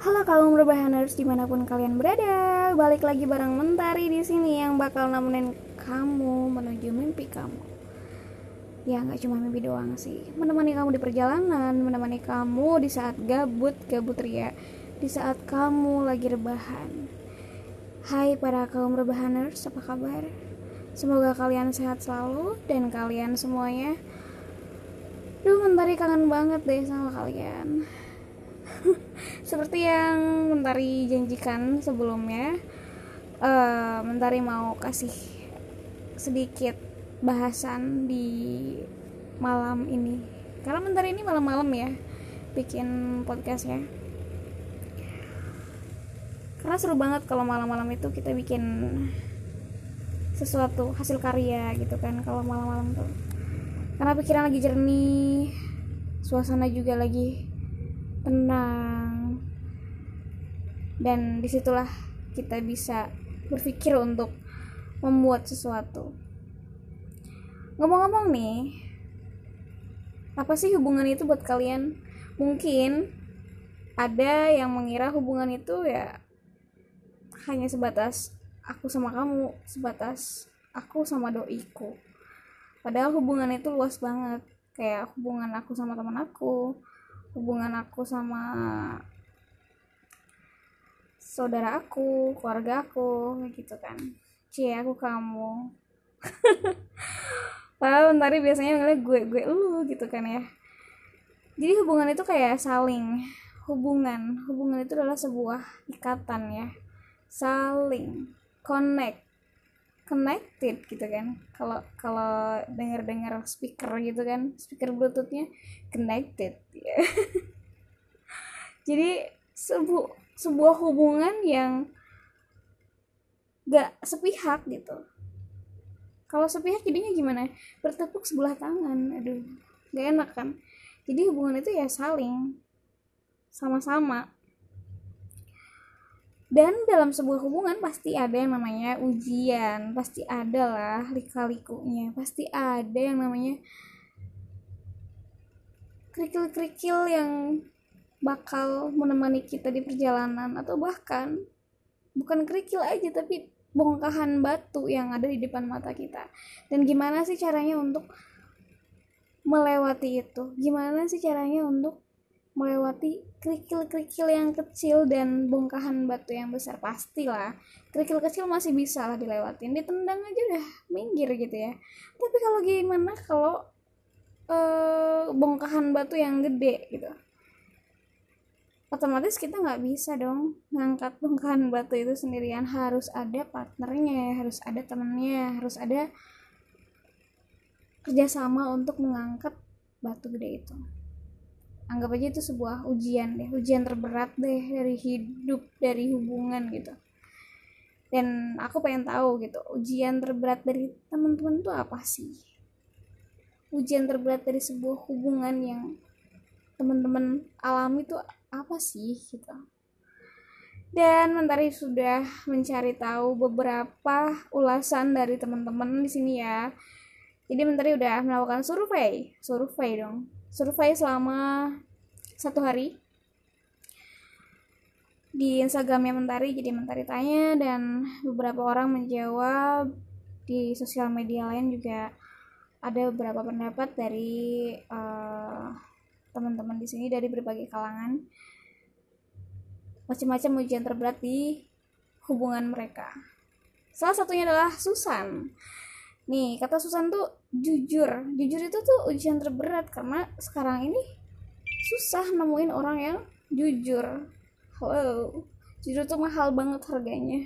Halo kaum rebahaners di mana pun kalian berada, balik lagi bareng Mentari di sini yang bakal nemenin kamu menuju mimpi kamu. Ya nggak cuma mimpi doang sih, menemani kamu di perjalanan, menemani kamu di saat gabut gabut ria, di saat kamu lagi rebahan. Hai para kaum rebahaners, apa kabar? Semoga kalian sehat selalu dan kalian semuanya. Duh, mentari kangen banget deh sama kalian. Seperti yang mentari janjikan sebelumnya, uh, mentari mau kasih sedikit bahasan di malam ini. Karena mentari ini malam-malam ya bikin podcast ya. Karena seru banget kalau malam-malam itu kita bikin sesuatu hasil karya gitu kan kalau malam-malam tuh karena pikiran lagi jernih suasana juga lagi tenang. Dan di situlah kita bisa berpikir untuk membuat sesuatu. Ngomong-ngomong nih apa sih hubungan itu buat kalian? Mungkin ada yang mengira hubungan itu ya hanya sebatas aku sama kamu sebatas aku sama doiku. Padahal hubungan itu luas banget. Kayak hubungan aku sama teman aku hubungan aku sama saudara aku keluarga aku gitu kan. Cie aku kamu. Padahal ntar biasanya ngeliat gue gue lu gitu kan ya. Jadi hubungan itu kayak saling hubungan. Hubungan itu adalah sebuah ikatan ya. Saling connect connected gitu kan. Kalau kalau dengar dengar speaker gitu kan speaker bluetoothnya connected. Ya. jadi sebu sebuah hubungan yang gak sepihak gitu. Kalau sepihak jadinya gimana? Bertepuk sebelah tangan aduh gak enak kan? Jadi hubungan itu ya saling sama-sama dan dalam sebuah hubungan pasti ada yang namanya ujian pasti ada lah lika-likunya pasti ada yang namanya kerikil-kerikil yang bakal menemani kita di perjalanan atau bahkan bukan kerikil aja tapi bongkahan batu yang ada di depan mata kita. Dan gimana sih caranya untuk melewati itu? Gimana sih caranya untuk melewati kerikil-kerikil yang kecil dan bongkahan batu yang besar. Pastilah kerikil kecil masih bisa lah dilewatin. Ditendang aja udah minggir gitu ya. Tapi kalau gimana kalau uh, bongkahan batu yang gede gitu? Otomatis kita nggak bisa dong ngangkat bongkahan batu itu sendirian. Harus ada partnernya harus ada temennya harus ada kerjasama untuk mengangkat batu gede itu anggap aja itu sebuah ujian deh ujian terberat deh dari hidup dari hubungan gitu. Dan aku pengen tahu gitu ujian terberat dari teman-teman tuh apa sih? Ujian terberat dari sebuah hubungan yang teman-teman alami tuh apa sih gitu. Dan Mentari sudah mencari tahu beberapa ulasan dari teman-teman di sini ya. Jadi Mentari udah melakukan survei survei dong survei selama satu hari di Instagramnya Mentari jadi Mentari tanya dan beberapa orang menjawab. Di sosial media lain juga ada beberapa pendapat dari uh, teman-teman di sini dari berbagai kalangan. Macam-macam ujian terberat di hubungan mereka. Salah satunya adalah Susan nih kata Susan tuh jujur. Jujur itu tuh ujian terberat karena sekarang ini susah nemuin orang yang jujur. Wow jujur tuh mahal banget harganya.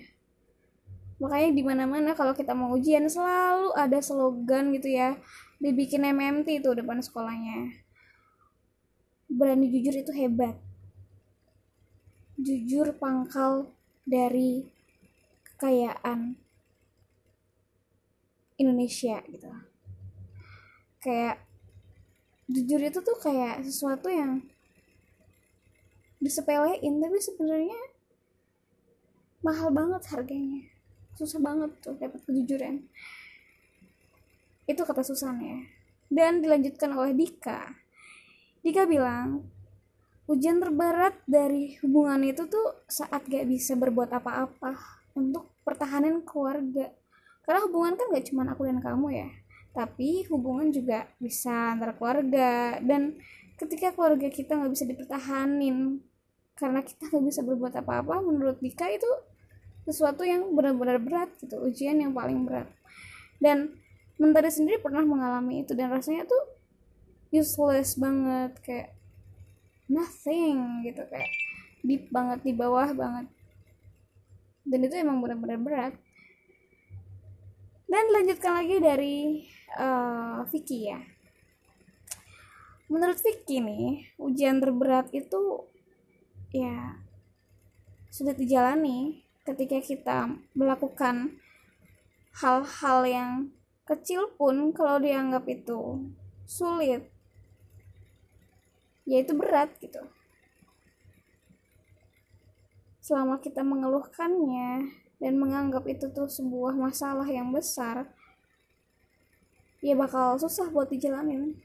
Makanya di mana mana kalau kita mau ujian selalu ada slogan gitu ya. Dibikin MMT itu depan sekolahnya. Berani jujur itu hebat. Jujur pangkal dari kekayaan Indonesia gitu. Kayak jujur itu tuh kayak sesuatu yang disepelein tapi sebenarnya mahal banget harganya. Susah banget tuh dapat kejujuran. Itu kata Susan ya. Dan dilanjutkan oleh Dika. Dika bilang ujian terberat dari hubungan itu tuh saat gak bisa berbuat apa-apa untuk pertahanan keluarga karena hubungan kan gak cuma aku dan kamu ya. Tapi hubungan juga bisa antara keluarga. Dan ketika keluarga kita nggak bisa dipertahanin karena kita nggak bisa berbuat apa-apa menurut Dika itu sesuatu yang benar-benar berat gitu ujian yang paling berat. Dan Mentari sendiri pernah mengalami itu dan rasanya tuh useless banget kayak nothing gitu kayak deep banget di bawah banget. Dan itu emang benar-benar berat dan lanjutkan lagi dari uh, Vicky ya. Menurut Vicky nih ujian terberat itu ya sudah dijalani ketika kita melakukan hal-hal yang kecil pun kalau dianggap itu sulit ya itu berat gitu. Selama kita mengeluhkannya dan menganggap itu tuh sebuah masalah yang besar ya bakal susah buat dijalanin.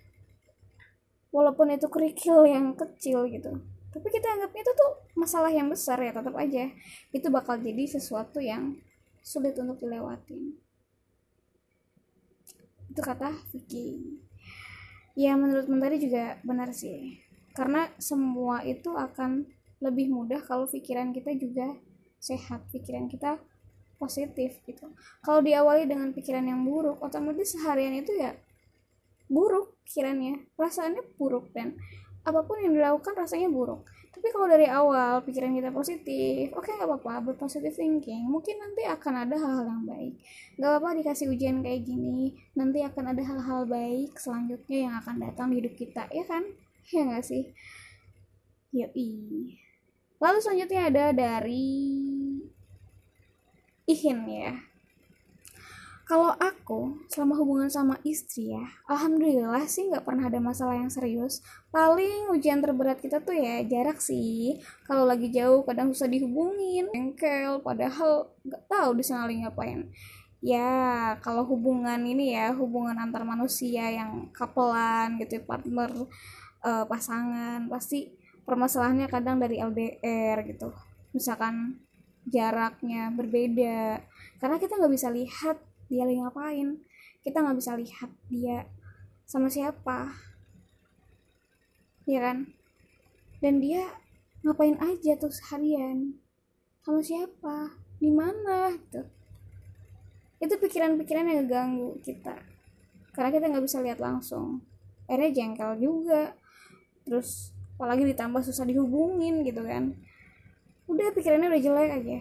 Walaupun itu kerikil yang kecil gitu. Tapi kita anggap itu tuh masalah yang besar ya tetap aja. Itu bakal jadi sesuatu yang sulit untuk dilewatin. Itu kata Vicky. Ya menurut Mentari juga benar sih. Karena semua itu akan lebih mudah kalau pikiran kita juga sehat pikiran kita positif gitu. Kalau diawali dengan pikiran yang buruk otomatis seharian itu ya buruk pikirannya perasaannya buruk dan apa pun yang dilakukan rasanya buruk. Tapi kalau dari awal pikiran kita positif oke okay, nggak apa-apa berpositif thinking mungkin nanti akan ada hal-hal yang baik. Nggak apa-apa dikasih ujian kayak gini nanti akan ada hal-hal baik selanjutnya yang akan datang di hidup kita ya kan? Ya nggak sih? Yoi lalu selanjutnya ada dari Ihin ya. Kalau aku selama hubungan sama istri ya alhamdulillah sih nggak pernah ada masalah yang serius. Paling ujian terberat kita tuh ya jarak sih. Kalau lagi jauh kadang susah dihubungin engkel padahal nggak tahu di sana lagi ngapain. Ya kalau hubungan ini ya hubungan antar manusia yang kapelan gitu partner uh, pasangan pasti permasalahannya kadang dari LDR gitu. Misalkan jaraknya berbeda. Karena kita nggak bisa lihat dia lagi ngapain. Kita nggak bisa lihat dia sama siapa. Ya kan? Dan dia ngapain aja tuh seharian? Sama siapa? Di mana? Gitu. Itu pikiran-pikiran yang ganggu kita. Karena kita nggak bisa lihat langsung. Akhirnya jengkel juga. Terus apalagi ditambah susah dihubungin gitu kan. Udah pikirannya udah jelek aja.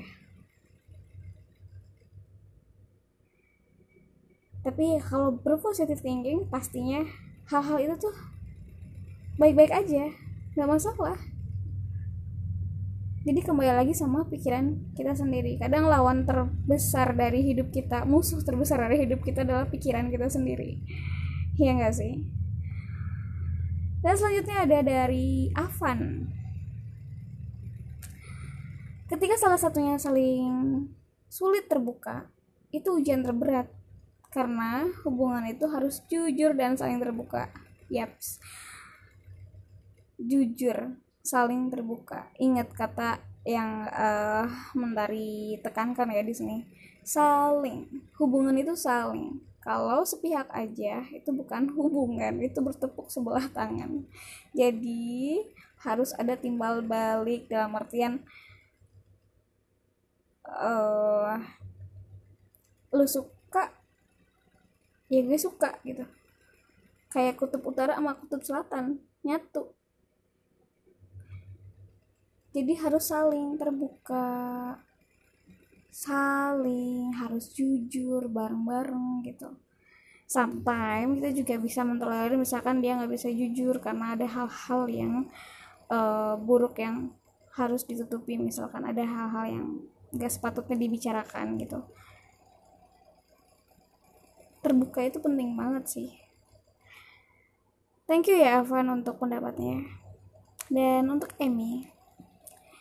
Tapi kalau berpositif thinking pastinya hal-hal itu tuh baik-baik aja. Nggak masalah. Jadi kembali lagi sama pikiran kita sendiri. Kadang lawan terbesar dari hidup kita musuh terbesar dari hidup kita adalah pikiran kita sendiri. Iya nggak sih dan selanjutnya ada dari Avan Ketika salah satunya saling sulit terbuka, itu ujian terberat karena hubungan itu harus jujur dan saling terbuka. Yaps. Jujur, saling terbuka. Ingat kata yang uh, Mentari tekankan ya di sini. Saling. Hubungan itu saling. Kalau sepihak aja itu bukan hubungan, itu bertepuk sebelah tangan. Jadi harus ada timbal balik dalam artian uh, lu suka ya gue suka gitu. Kayak kutub utara sama kutub selatan nyatu. Jadi harus saling terbuka saling harus jujur bareng-bareng gitu. Sampai kita juga bisa mentolerir misalkan dia nggak bisa jujur karena ada hal-hal yang uh, buruk yang harus ditutupi. Misalkan ada hal-hal yang gak sepatutnya dibicarakan gitu. Terbuka itu penting banget sih. Thank you ya Evan untuk pendapatnya. Dan untuk Emmy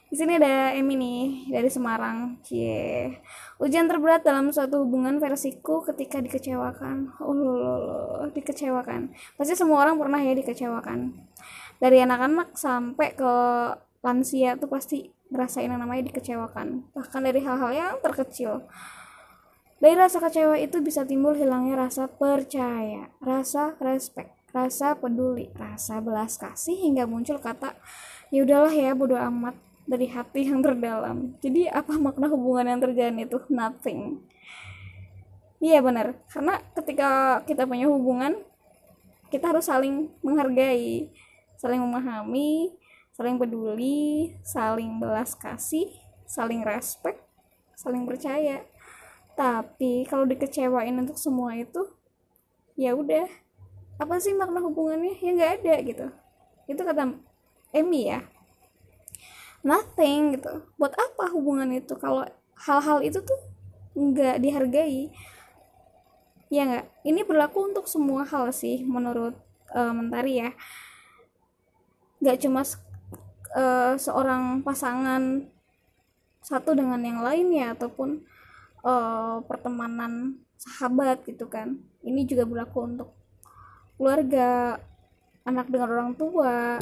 di sini ada Emmy nih dari Semarang. Cie. Ujian terberat dalam suatu hubungan versiku ketika dikecewakan. Oh lolo, dikecewakan. Pasti semua orang pernah ya dikecewakan. Dari anak-anak sampai ke lansia tuh pasti ngerasain yang namanya dikecewakan. Bahkan dari hal-hal yang terkecil. Dari rasa kecewa itu bisa timbul hilangnya rasa percaya rasa respect rasa peduli rasa belas kasih hingga muncul kata ya udahlah ya bodo amat dari hati yang terdalam. Jadi apa makna hubungan yang terjadi itu? Nothing. Iya benar. Karena ketika kita punya hubungan kita harus saling menghargai saling memahami saling peduli saling belas kasih saling respect saling percaya. Tapi kalau dikecewain untuk semua itu ya udah. Apa sih makna hubungannya? Ya nggak ada gitu. Itu kata Emmy ya nothing gitu. Buat apa hubungan itu kalau hal-hal itu tuh nggak dihargai? Ya nggak? Ini berlaku untuk semua hal sih menurut uh, Mentari ya. Nggak cuma uh, seorang pasangan satu dengan yang lainnya ataupun uh, pertemanan sahabat gitu kan. Ini juga berlaku untuk keluarga anak dengan orang tua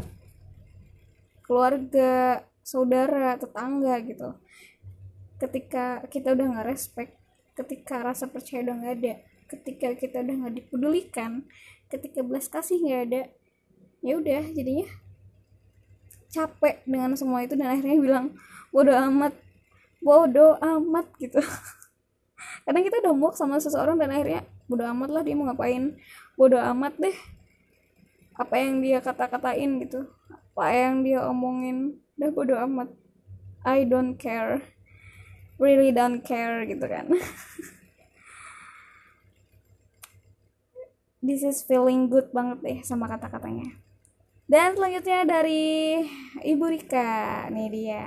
keluarga saudara tetangga gitu. Ketika kita udah nggak respect ketika rasa percaya udah nggak ada ketika kita udah nggak dipedulikan ketika belas kasih nggak ada ya udah jadinya capek dengan semua itu dan akhirnya bilang bodoh amat bodoh amat gitu. Kadang kita udah muak sama seseorang dan akhirnya bodoh amat lah dia mau ngapain bodoh amat deh apa yang dia kata-katain gitu. Apa yang dia omongin udah bodoh amat I don't care really don't care gitu kan this is feeling good banget deh sama kata-katanya dan selanjutnya dari Ibu Rika, nih dia.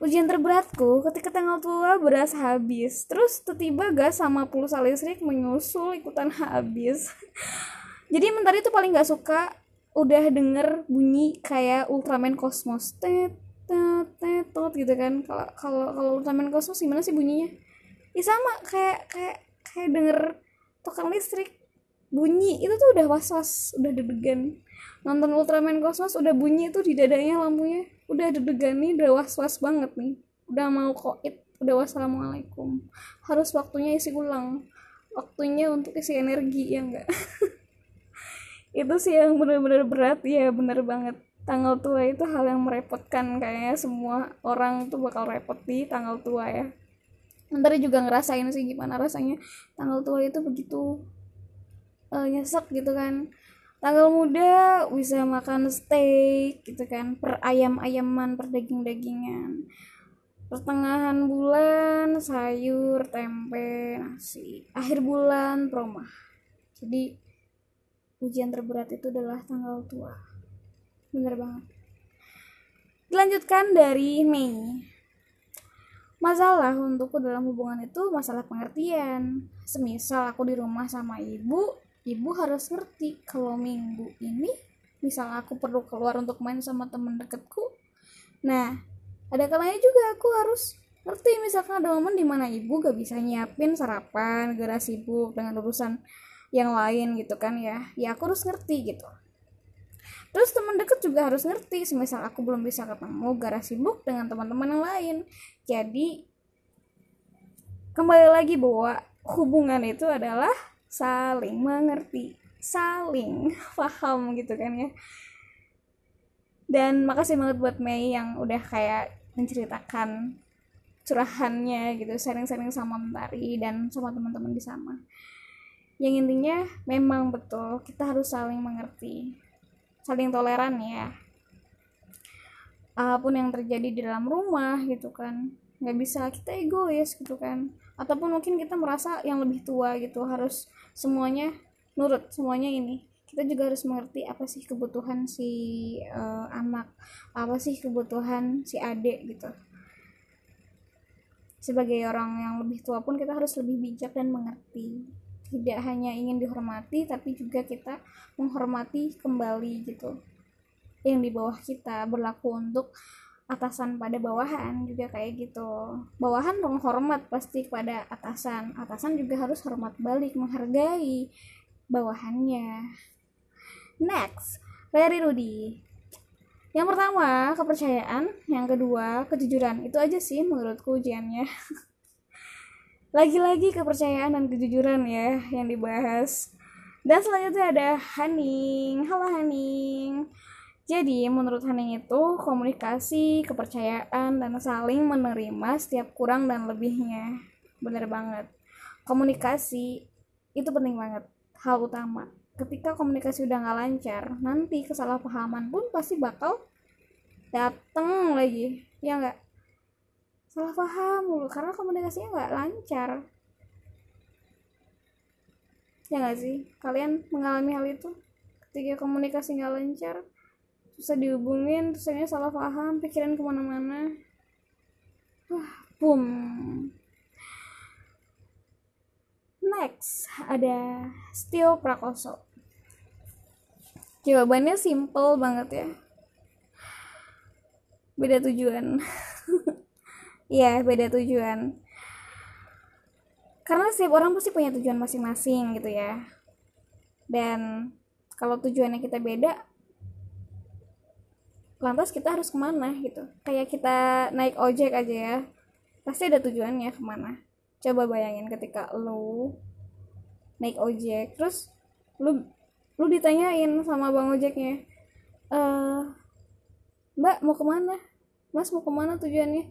Ujian terberatku ketika tanggal tua beras habis. Terus tiba-tiba gas sama pulsa listrik menyusul ikutan habis. Jadi mentari itu paling gak suka udah denger bunyi kayak Ultraman Cosmos. Tet, tet, tet, tet gitu kan. Kalau kalau kalau Ultraman Cosmos gimana sih bunyinya? Ya sama kayak kayak kayak denger tokan listrik. Bunyi itu tuh udah was-was, udah deg-degan. Nonton Ultraman Cosmos udah bunyi tuh di dadanya lampunya. Udah deg-degan nih udah was-was banget nih. Udah mau koit udah wassalamualaikum. Harus waktunya isi ulang. Waktunya untuk isi energi ya enggak itu sih yang bener-bener berat. Ya bener banget. Tanggal tua itu hal yang merepotkan kayaknya semua orang tuh bakal repot di tanggal tua ya. Ntar juga ngerasain sih gimana rasanya tanggal tua itu begitu uh, nyesek gitu kan. Tanggal muda bisa makan steak gitu kan per ayam ayaman per daging dagingan pertengahan bulan sayur tempe nasi akhir bulan promah jadi ujian terberat itu adalah tanggal tua. Bener banget. Dilanjutkan dari Mei. Masalah untukku dalam hubungan itu masalah pengertian. Semisal aku di rumah sama ibu ibu harus ngerti kalau minggu ini misal aku perlu keluar untuk main sama temen deketku. Nah ada kalanya juga aku harus ngerti misalkan ada momen di mana ibu gak bisa nyiapin sarapan gara sibuk dengan urusan yang lain gitu kan ya. Ya aku harus ngerti gitu. Terus teman deket juga harus ngerti semisal aku belum bisa ketemu gara sibuk dengan teman-teman yang lain. Jadi kembali lagi bahwa hubungan itu adalah saling mengerti saling paham gitu kan ya. Dan makasih banget buat Mei yang udah kayak menceritakan curahannya gitu sharing-sharing sama Mentari dan sama teman-teman di sana yang intinya memang betul kita harus saling mengerti saling toleran ya. Apa pun yang terjadi di dalam rumah gitu kan nggak bisa kita egois gitu kan. Ataupun mungkin kita merasa yang lebih tua gitu harus semuanya nurut semuanya ini. Kita juga harus mengerti apa sih kebutuhan si uh, anak apa sih kebutuhan si adik gitu. Sebagai orang yang lebih tua pun kita harus lebih bijak dan mengerti tidak hanya ingin dihormati tapi juga kita menghormati kembali gitu. Yang di bawah kita berlaku untuk atasan pada bawahan juga kayak gitu. Bawahan menghormat pasti kepada atasan. Atasan juga harus hormat balik menghargai bawahannya. Next Larry Rudy yang pertama kepercayaan. Yang kedua kejujuran. Itu aja sih menurutku ujiannya lagi-lagi kepercayaan dan kejujuran ya yang dibahas. Dan selanjutnya ada Haning. Halo Haning. Jadi menurut Haning itu komunikasi kepercayaan dan saling menerima setiap kurang dan lebihnya. Bener banget. Komunikasi itu penting banget. Hal utama. Ketika komunikasi udah nggak lancar nanti kesalahpahaman pun pasti bakal dateng lagi. Ya nggak salah paham mulu karena komunikasinya nggak lancar. Ya nggak sih? Kalian mengalami hal itu? Ketika komunikasi nggak lancar susah dihubungin terus salah paham pikiran ke mana-mana. Wah boom. Next ada Steel Prakoso. Jawabannya simple banget ya. Beda tujuan iya beda tujuan. Karena setiap orang pasti punya tujuan masing-masing gitu ya. Dan kalau tujuannya kita beda lantas kita harus ke mana gitu. Kayak kita naik ojek aja ya pasti ada tujuannya ke mana. Coba bayangin ketika lu naik ojek terus lu lu ditanyain sama bang ojeknya e, mbak mau ke mana? Mas mau ke mana tujuannya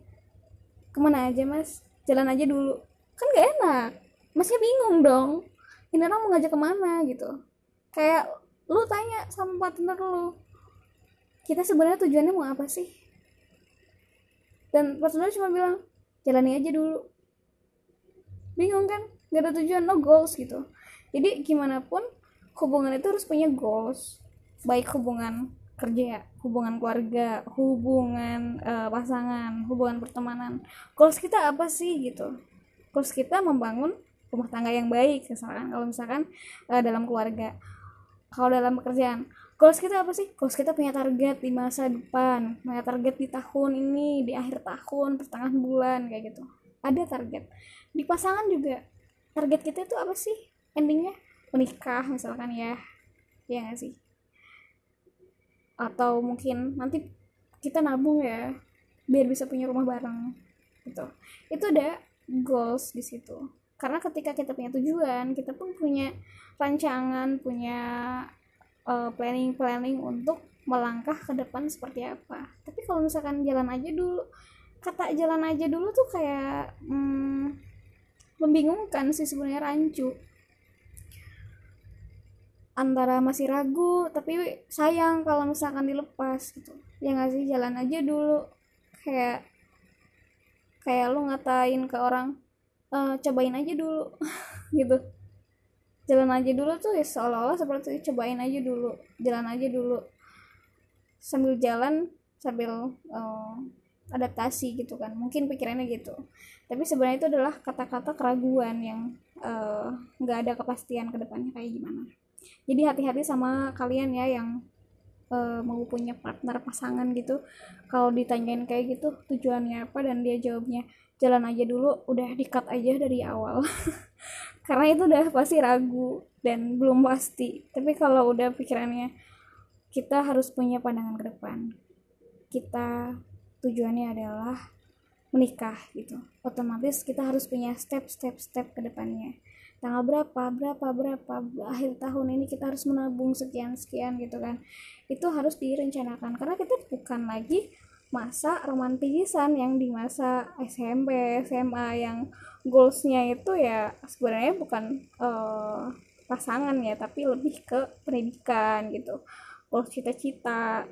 ke mana aja mas? Jalan aja dulu. Kan gak enak. Masnya bingung dong. Ini orang mau ngajak ke mana gitu. Kayak lu tanya sama partner lu kita sebenarnya tujuannya mau apa sih? Dan partner cuma bilang jalani aja dulu. Bingung kan? Gak ada tujuan no goals gitu. Jadi gimana pun hubungan itu harus punya goals. Baik hubungan kerja hubungan keluarga hubungan uh, pasangan hubungan pertemanan. Goals kita apa sih gitu? Goals kita membangun rumah tangga yang baik misalkan. Kalau misalkan uh, dalam keluarga kalau dalam pekerjaan goals kita apa sih? Goals kita punya target di masa depan punya target di tahun ini di akhir tahun pertengahan bulan kayak gitu. Ada target. Di pasangan juga target kita itu apa sih? Endingnya menikah misalkan ya. Ya gak sih atau mungkin nanti kita nabung ya biar bisa punya rumah bareng gitu. Itu ada goals di situ. Karena ketika kita punya tujuan kita pun punya rancangan punya uh, planning planning untuk melangkah ke depan seperti apa. Tapi kalau misalkan jalan aja dulu kata jalan aja dulu tuh kayak hmm, membingungkan sih sebenarnya rancu antara masih ragu tapi sayang kalau misalkan dilepas gitu. Ya nggak sih jalan aja dulu. Kayak kayak lu ngatain ke orang e, cobain aja dulu. Gitu. Jalan aja dulu tuh ya seolah-olah seperti cobain aja dulu jalan aja dulu. Sambil jalan sambil uh, adaptasi gitu kan. Mungkin pikirannya gitu. Tapi sebenarnya itu adalah kata-kata keraguan yang eh, nggak uh, ada kepastian ke depannya kayak gimana jadi hati-hati sama kalian ya yang uh, mau punya partner pasangan gitu. Kalau ditanyain kayak gitu tujuannya apa dan dia jawabnya jalan aja dulu udah dikat aja dari awal. Karena itu udah pasti ragu dan belum pasti. Tapi kalau udah pikirannya kita harus punya pandangan ke depan. Kita tujuannya adalah menikah gitu. Otomatis kita harus punya step step step ke depannya tanggal berapa berapa berapa akhir tahun ini kita harus menabung sekian sekian gitu kan. Itu harus direncanakan karena kita bukan lagi masa romantisan yang di masa SMP SMA yang goalsnya itu ya sebenarnya bukan uh, pasangan ya tapi lebih ke pendidikan gitu goals cita-cita.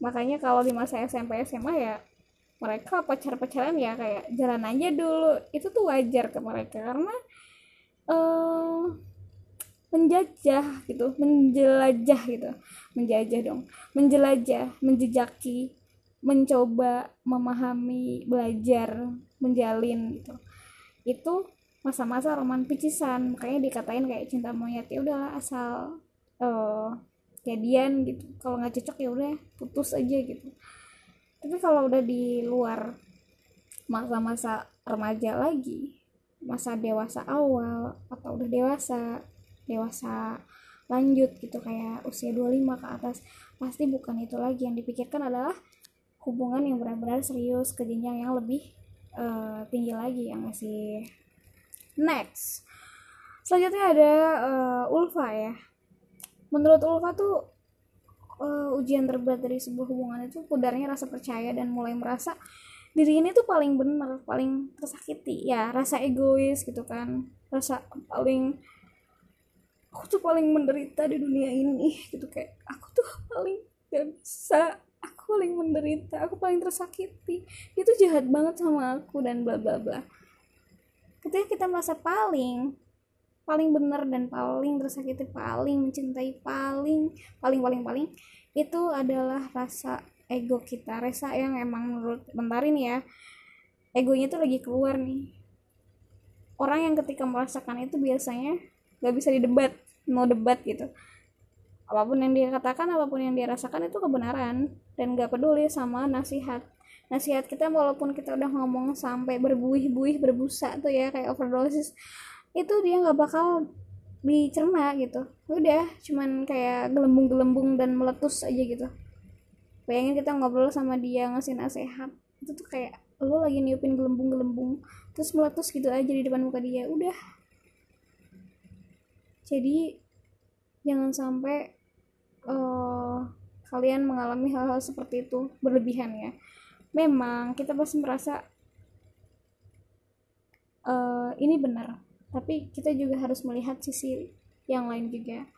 Makanya kalau di masa SMP SMA ya mereka pacar-pacaran ya kayak jalan aja dulu. Itu tuh wajar ke mereka karena uh, menjajah gitu menjelajah gitu. Menjajah dong. Menjelajah menjejaki mencoba memahami belajar menjalin gitu. Itu masa-masa roman picisan. Makanya dikatain kayak cinta monyet ya udahlah asal uh, jadian gitu. Kalau nggak cocok ya udah putus aja gitu. Tapi kalau udah di luar masa-masa remaja lagi masa dewasa awal atau udah dewasa dewasa lanjut gitu kayak usia 25 ke atas pasti bukan itu lagi. Yang dipikirkan adalah hubungan yang benar-benar serius ke jenjang yang lebih uh, tinggi lagi yang masih next. Selanjutnya ada uh, Ulfa ya. Menurut Ulfa tuh uh, ujian terberat dari sebuah hubungan itu pudarnya rasa percaya dan mulai merasa diri ini tuh paling benar paling tersakiti. Ya rasa egois gitu kan. Rasa paling aku tuh paling menderita di dunia ini gitu. Kayak aku tuh paling gak bisa. Aku paling menderita aku paling tersakiti. Itu jahat banget sama aku dan bla bla bla. Ketika kita merasa paling paling benar dan paling tersakiti paling mencintai paling paling paling paling itu adalah rasa ego kita rasa yang emang menurut bentar ini ya egonya tuh lagi keluar nih. Orang yang ketika merasakan itu biasanya gak bisa didebat mau debat gitu. Apa pun yang dia katakan apa pun yang dia rasakan itu kebenaran dan gak peduli sama nasihat. Nasihat kita walaupun kita udah ngomong sampai berbuih-buih berbusa tuh ya kayak overdosis itu dia nggak bakal dicerna gitu. Udah cuman kayak gelembung-gelembung dan meletus aja gitu bayangin kita ngobrol sama dia ngasih nasihat itu tuh kayak lo lagi niupin gelembung-gelembung terus meletus gitu aja di depan muka dia. Udah. Jadi jangan sampai uh, kalian mengalami hal-hal seperti itu berlebihan ya. Memang kita pasti merasa uh, ini benar. Tapi kita juga harus melihat sisi yang lain juga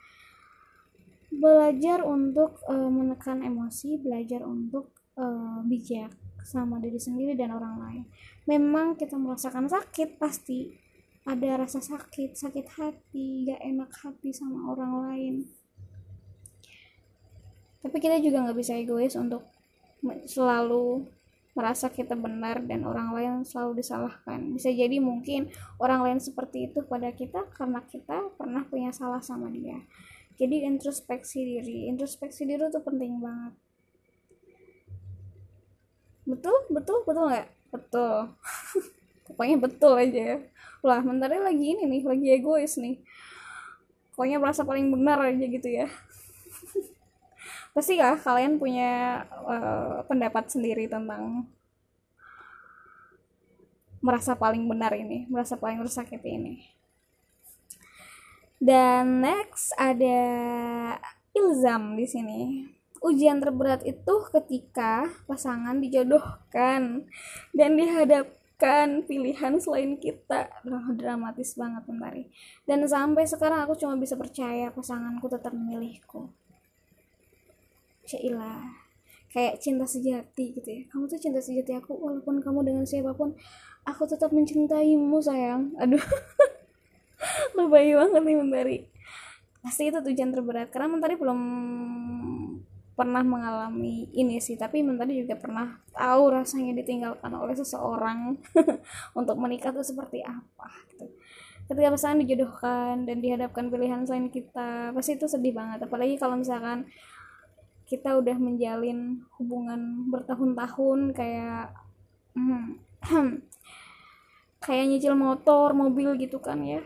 belajar untuk uh, menekan emosi, belajar untuk uh, bijak sama diri sendiri dan orang lain. Memang kita merasakan sakit pasti ada rasa sakit, sakit hati, gak enak hati sama orang lain. Tapi kita juga nggak bisa egois untuk selalu merasa kita benar dan orang lain selalu disalahkan. Bisa jadi mungkin orang lain seperti itu pada kita karena kita pernah punya salah sama dia jadi introspeksi diri. Introspeksi diri itu penting banget. Betul? Betul? Betul nggak? Betul. Pokoknya betul aja. Ya lah mentari lagi ini nih lagi egois nih. Pokoknya merasa paling benar aja gitu ya. Pasti ya kalian punya uh, pendapat sendiri tentang merasa paling benar ini merasa paling tersakiti ini dan next ada ilzam di sini. Ujian terberat itu ketika pasangan dijodohkan dan dihadapkan pilihan selain kita. Oh, dramatis banget mentari. Dan sampai sekarang aku cuma bisa percaya pasanganku tetap memilihku. Syailah kayak cinta sejati gitu ya kamu tuh cinta sejati aku walaupun kamu dengan siapa pun aku tetap mencintaimu sayang aduh lebay banget nih Mentari pasti itu tujuan terberat. Karena Mentari belum pernah mengalami ini sih tapi Mentari juga pernah tahu rasanya ditinggalkan oleh seseorang untuk menikah tuh seperti apa gitu. Ketika pasangan dijodohkan dan dihadapkan pilihan selain kita pasti itu sedih banget. Apalagi kalau misalkan kita udah menjalin hubungan bertahun-tahun kayak hmm, kayak nyicil motor mobil gitu kan ya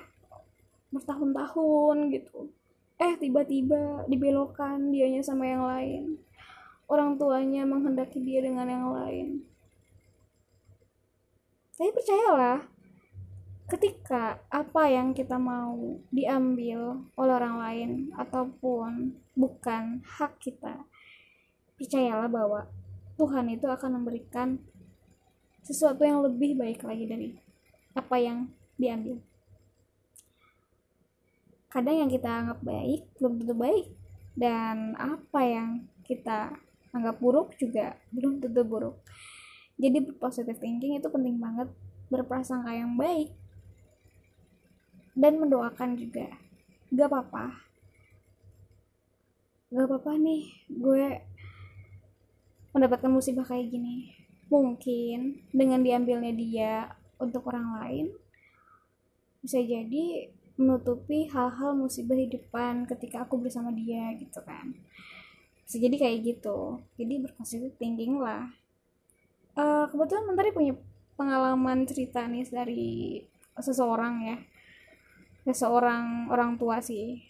bertahun-tahun gitu. Eh tiba-tiba dibelokkan dianya sama yang lain. Orang tuanya menghendaki dia dengan yang lain. Tapi percayalah ketika apa yang kita mau diambil oleh orang lain ataupun bukan hak kita percayalah bahwa Tuhan itu akan memberikan sesuatu yang lebih baik lagi dari apa yang diambil kadang yang kita anggap baik belum tentu baik dan apa yang kita anggap buruk juga belum tentu buruk. Jadi positive thinking itu penting banget berprasangka yang baik dan mendoakan juga. Gak apa-apa. Gak apa-apa nih gue mendapatkan musibah kayak gini. Mungkin dengan diambilnya dia untuk orang lain bisa jadi menutupi hal-hal musibah di depan ketika aku bersama dia gitu kan. Bisa jadi kayak gitu. Jadi berpositif thinking lah. Uh, kebetulan mentari punya pengalaman cerita nih dari seseorang ya. Seseorang orang tua sih.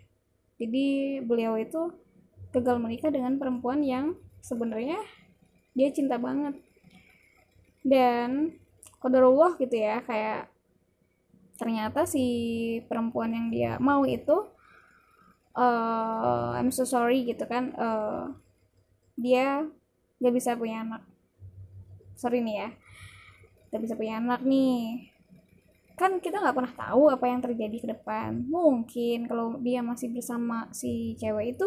Jadi beliau itu gagal menikah dengan perempuan yang sebenarnya dia cinta banget. Dan kodarullah gitu ya kayak ternyata si perempuan yang dia mau itu uh, I'm so sorry gitu kan uh, dia gak bisa punya anak. Sorry nih ya. Gak bisa punya anak nih. Kan kita nggak pernah tahu apa yang terjadi ke depan. Mungkin kalau dia masih bersama si cewek itu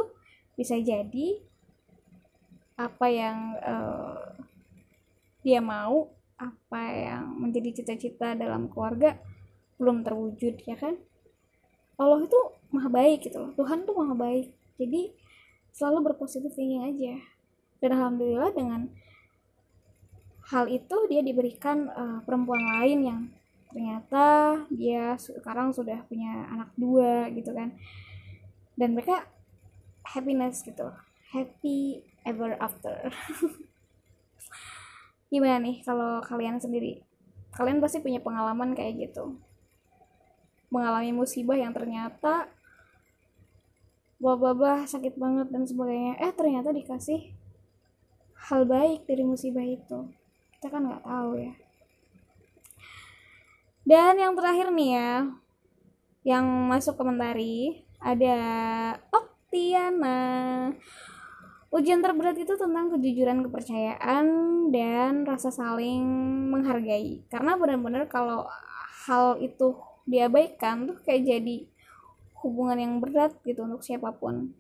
bisa jadi apa yang uh, dia mau apa yang menjadi cita-cita dalam keluarga belum terwujud ya kan? Allah itu maha baik gitu loh. Tuhan tuh maha baik. Jadi selalu berpositif thinking aja. Dan alhamdulillah dengan hal itu dia diberikan uh, perempuan lain yang ternyata dia sekarang sudah punya anak dua gitu kan. Dan mereka happiness gitu. Happy ever after. Gimana nih kalau kalian sendiri? Kalian pasti punya pengalaman kayak gitu mengalami musibah yang ternyata blah sakit banget dan sebagainya eh ternyata dikasih hal baik dari musibah itu kita kan nggak tahu ya dan yang terakhir nih ya, yang masuk komentari ada Oktiana. Ujian terberat itu tentang kejujuran kepercayaan dan rasa saling menghargai. Karena benar-benar kalau hal itu diabaikan tuh kayak jadi hubungan yang berat gitu untuk siapa pun.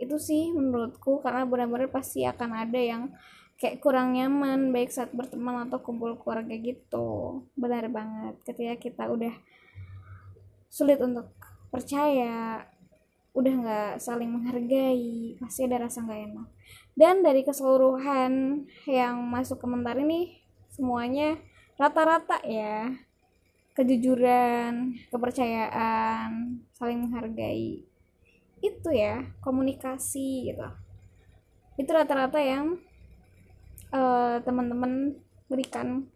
Itu sih menurutku karena benar-benar pasti akan ada yang kayak kurang nyaman baik saat berteman atau kumpul keluarga gitu. Benar banget ketika kita udah sulit untuk percaya udah nggak saling menghargai pasti ada rasa nggak enak. Dan dari keseluruhan yang masuk komentar ini semuanya rata-rata ya kejujuran kepercayaan saling menghargai. Itu ya komunikasi gitu. Itu rata-rata yang uh, teman-teman berikan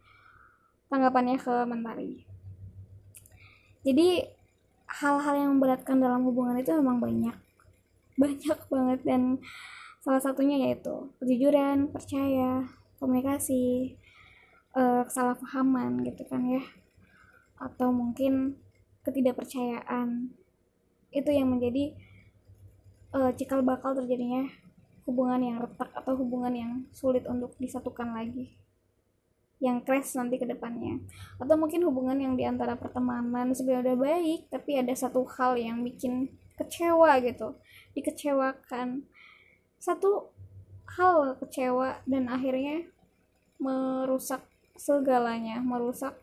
tanggapannya ke Mentari. Jadi hal-hal yang memberatkan dalam hubungan itu memang banyak, banyak banget dan salah satunya yaitu kejujuran, percaya, komunikasi, uh, kesalahpahaman gitu kan ya, atau mungkin ketidakpercayaan. Itu yang menjadi uh, cikal bakal terjadinya hubungan yang retak atau hubungan yang sulit untuk disatukan lagi. Yang crash nanti ke depannya. Atau mungkin hubungan yang di antara pertemanan sebenarnya udah baik tapi ada satu hal yang bikin kecewa gitu. Dikecewakan. Satu hal kecewa dan akhirnya merusak segalanya merusak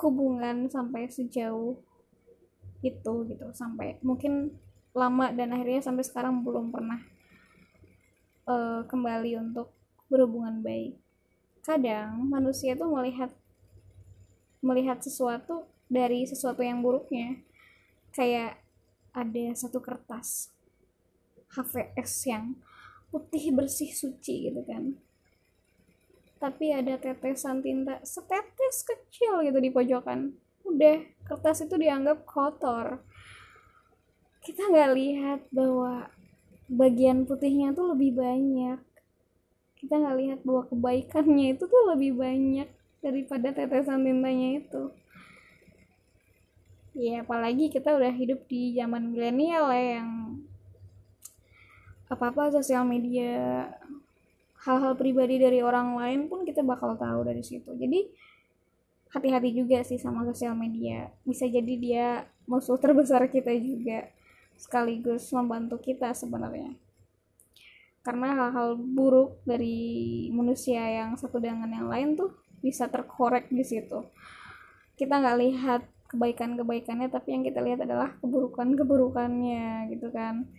hubungan sampai sejauh itu gitu sampai mungkin lama dan akhirnya sampai sekarang belum pernah uh, kembali untuk berhubungan baik. Kadang manusia tuh melihat melihat sesuatu dari sesuatu yang buruknya. Kayak ada satu kertas HVS yang putih bersih suci gitu kan. Tapi ada tetesan tinta setetes kecil gitu di pojokan. Udah, kertas itu dianggap kotor. Kita nggak lihat bahwa bagian putihnya tuh lebih banyak kita nggak lihat bahwa kebaikannya itu tuh lebih banyak daripada tetesan tintanya itu ya apalagi kita udah hidup di zaman milenial ya yang apa-apa sosial media hal-hal pribadi dari orang lain pun kita bakal tahu dari situ. Jadi hati-hati juga sih sama sosial media. Bisa jadi dia musuh terbesar kita juga sekaligus membantu kita sebenarnya. Karena hal-hal buruk dari manusia yang satu dengan yang lain tuh bisa terkorek di situ. Kita nggak lihat kebaikan-kebaikannya tapi yang kita lihat adalah keburukan-keburukannya gitu kan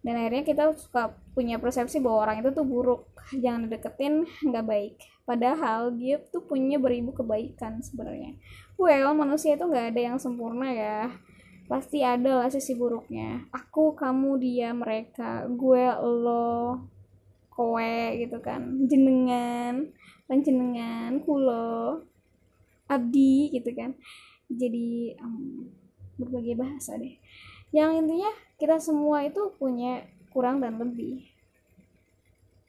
dan akhirnya kita suka punya persepsi bahwa orang itu tuh buruk. Jangan deketin nggak baik. Padahal dia tuh punya beribu kebaikan sebenarnya. Well manusia itu nggak ada yang sempurna ya. Pasti ada lah sisi buruknya. Aku kamu dia mereka. Gue lo kowe gitu kan. Jenengan panjenengan kulo abdi gitu kan. Jadi um, berbagai bahasa deh yang intinya kita semua itu punya kurang dan lebih.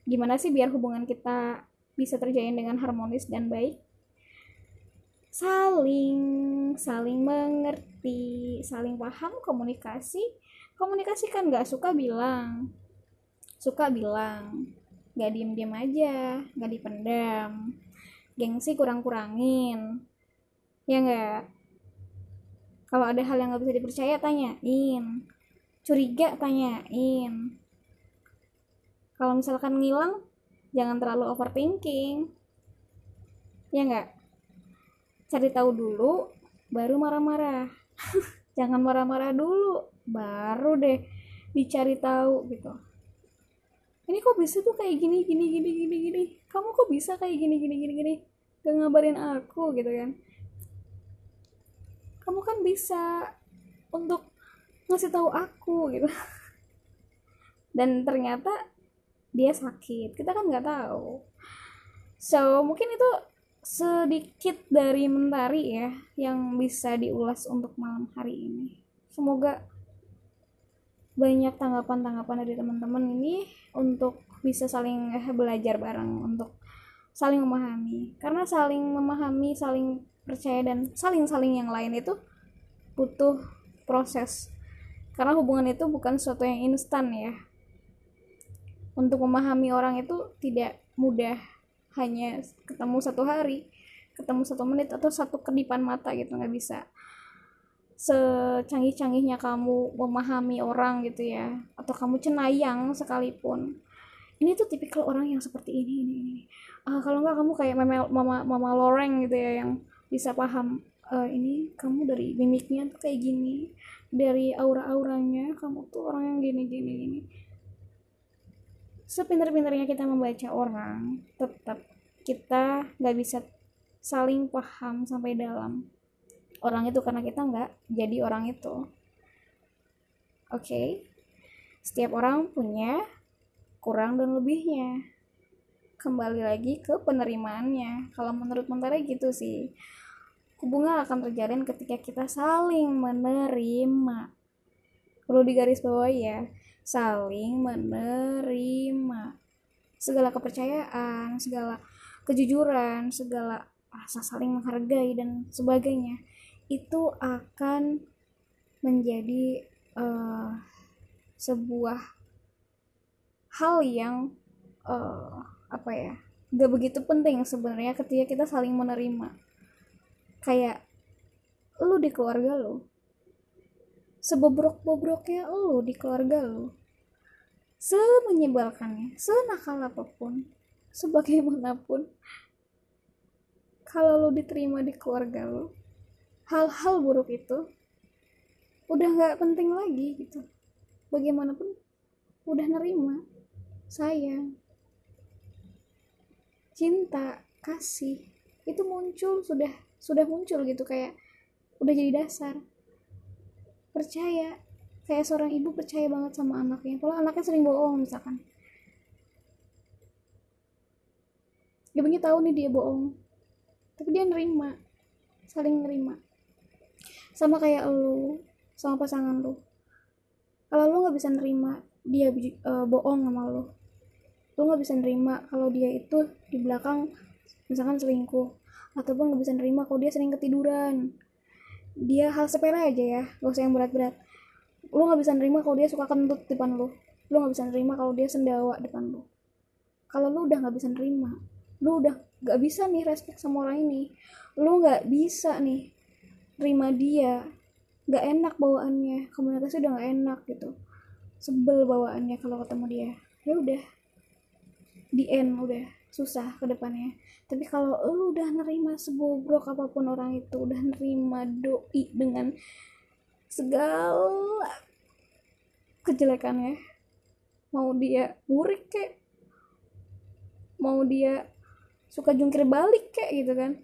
Gimana sih biar hubungan kita bisa terjalin dengan harmonis dan baik? Saling saling mengerti saling paham komunikasi. Komunikasi kan nggak suka bilang. Suka bilang nggak diem diem aja nggak dipendam. Gengsi kurang kurangin ya nggak kalau ada hal yang nggak bisa dipercaya tanyain. Curiga tanyain. Kalau misalkan ngilang jangan terlalu overthinking. Ya nggak? Cari tahu dulu baru marah-marah. Jangan marah-marah dulu baru deh dicari tahu gitu. Ini kok bisa tuh kayak gini gini gini gini gini? Kamu kok bisa kayak gini gini gini gini? Gak ngabarin aku gitu kan kamu kan bisa untuk ngasih tahu aku gitu. Dan ternyata dia sakit. Kita kan nggak tahu. So mungkin itu sedikit dari mentari ya yang bisa diulas untuk malam hari ini. Semoga banyak tanggapan-tanggapan dari teman-teman ini untuk bisa saling belajar bareng untuk saling memahami. Karena saling memahami saling percaya dan saling-saling yang lain itu butuh proses. Karena hubungan itu bukan sesuatu yang instan ya. Untuk memahami orang itu tidak mudah. Hanya ketemu satu hari ketemu satu menit atau satu kedipan mata gitu nggak bisa. Secanggih-canggihnya kamu memahami orang gitu ya atau kamu cenayang sekalipun. Ini tuh tipikal orang yang seperti ini ini ini uh, kalau nggak kamu kayak mama mama mama loreng gitu ya yang bisa paham uh, ini kamu dari mimiknya tuh kayak gini dari aura-auranya kamu tuh orang yang gini gini gini. Sepinter-pinternya kita membaca orang tetap kita nggak bisa saling paham sampai dalam. Orang itu karena kita nggak jadi orang itu. Oke? Okay? setiap orang punya kurang dan lebihnya kembali lagi ke penerimaannya. Kalau menurut mentari gitu sih. Hubungan akan terjalin ketika kita saling menerima. Perlu digaris bawahi ya saling menerima. Segala kepercayaan, segala kejujuran, segala rasa saling menghargai dan sebagainya itu akan menjadi uh, sebuah hal yang uh, apa ya gak begitu penting sebenarnya ketika kita saling menerima. Kayak lu di keluarga lo sebobrok-bobroknya lo di keluarga lo semenyebalkannya senakal apa pun sebagaimanapun. Kalau lo diterima di keluarga lo hal-hal buruk itu udah nggak penting lagi gitu. Bagaimanapun udah nerima sayang cinta kasih itu muncul sudah sudah muncul gitu kayak udah jadi dasar. Percaya kayak seorang ibu percaya banget sama anaknya. Kalau anaknya sering bohong misalkan. Ibunya tahu nih dia bohong tapi dia nerima saling nerima. Sama kayak lu sama pasangan lu. Kalau lu nggak bisa nerima dia uh, bohong sama lu lu nggak bisa nerima kalau dia itu di belakang misalkan selingkuh ataupun nggak bisa nerima kalau dia sering ketiduran. Dia hal sepele aja ya gak usah yang berat-berat. Lu nggak bisa nerima kalau dia suka kentut depan lu. Lu nggak bisa nerima kalau dia sendawa depan lu. Kalau lu udah nggak bisa nerima lu udah nggak bisa nih respect sama orang ini. Lu nggak bisa nih terima dia. Nggak enak bawaannya. Komunitasnya udah nggak enak gitu. Sebel bawaannya kalau ketemu dia. Ya udah di end udah susah ke depannya. Tapi kalau lu udah nerima sebobrok apa pun orang itu udah nerima doi dengan segala kejelekannya mau dia burik kek mau dia suka jungkir balik kek gitu kan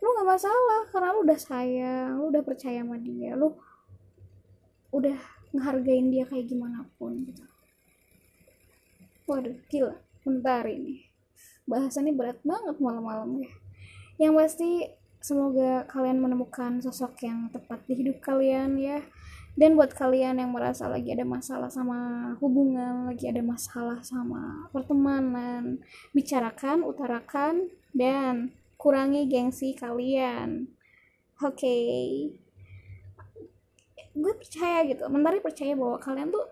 lu nggak masalah karena lu udah sayang lu udah percaya sama dia lu udah ngehargain dia kayak gimana pun gitu waduh gila. Bentar ini. Bahasannya berat banget malam-malam ya. Yang pasti semoga kalian menemukan sosok yang tepat di hidup kalian ya. Dan buat kalian yang merasa lagi ada masalah sama hubungan lagi ada masalah sama pertemanan bicarakan utarakan dan kurangi gengsi kalian. Oke. Okay. gue percaya gitu. Mentari percaya bahwa kalian tuh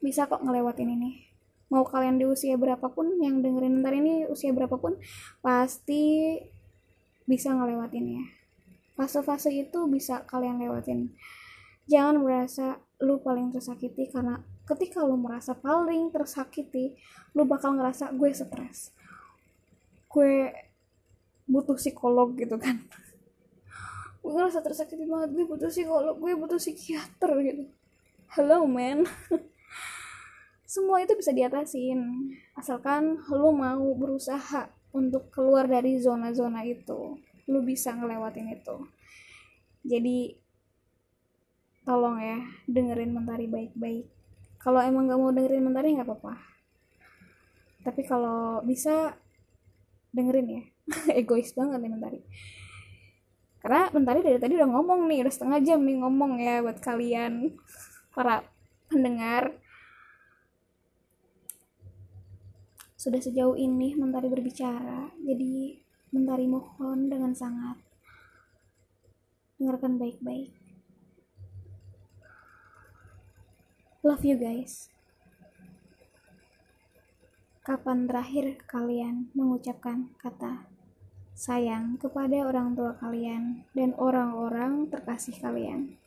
bisa kok ngelewatin ini mau kalian di usia berapapun yang dengerin ntar ini usia berapapun pasti bisa ngelewatinnya fase-fase itu bisa kalian lewatin. Jangan merasa lu paling tersakiti karena ketika lu merasa paling tersakiti lu bakal ngerasa gue stres. Gue butuh psikolog gitu kan. Gue ngerasa tersakiti banget gue butuh psikolog gue butuh psikiater gitu. Hello man semua itu bisa diatasin. Asalkan lu mau berusaha untuk keluar dari zona-zona itu lu bisa ngelewatin itu. Jadi tolong ya dengerin mentari baik-baik. Kalau emang gak mau dengerin mentari nggak apa-apa. Tapi kalau bisa dengerin ya. Egois banget nih mentari. Karena mentari dari tadi udah ngomong nih udah setengah jam nih ngomong ya buat kalian para pendengar sudah sejauh ini mentari berbicara jadi mentari mohon dengan sangat dengarkan baik-baik Love you guys. Kapan terakhir kalian mengucapkan kata sayang kepada orang tua kalian dan orang-orang terkasih kalian?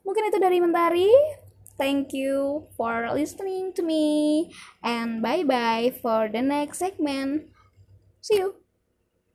Mungkin itu dari Mentari. Thank you for listening to me and bye bye for the next segment. See you.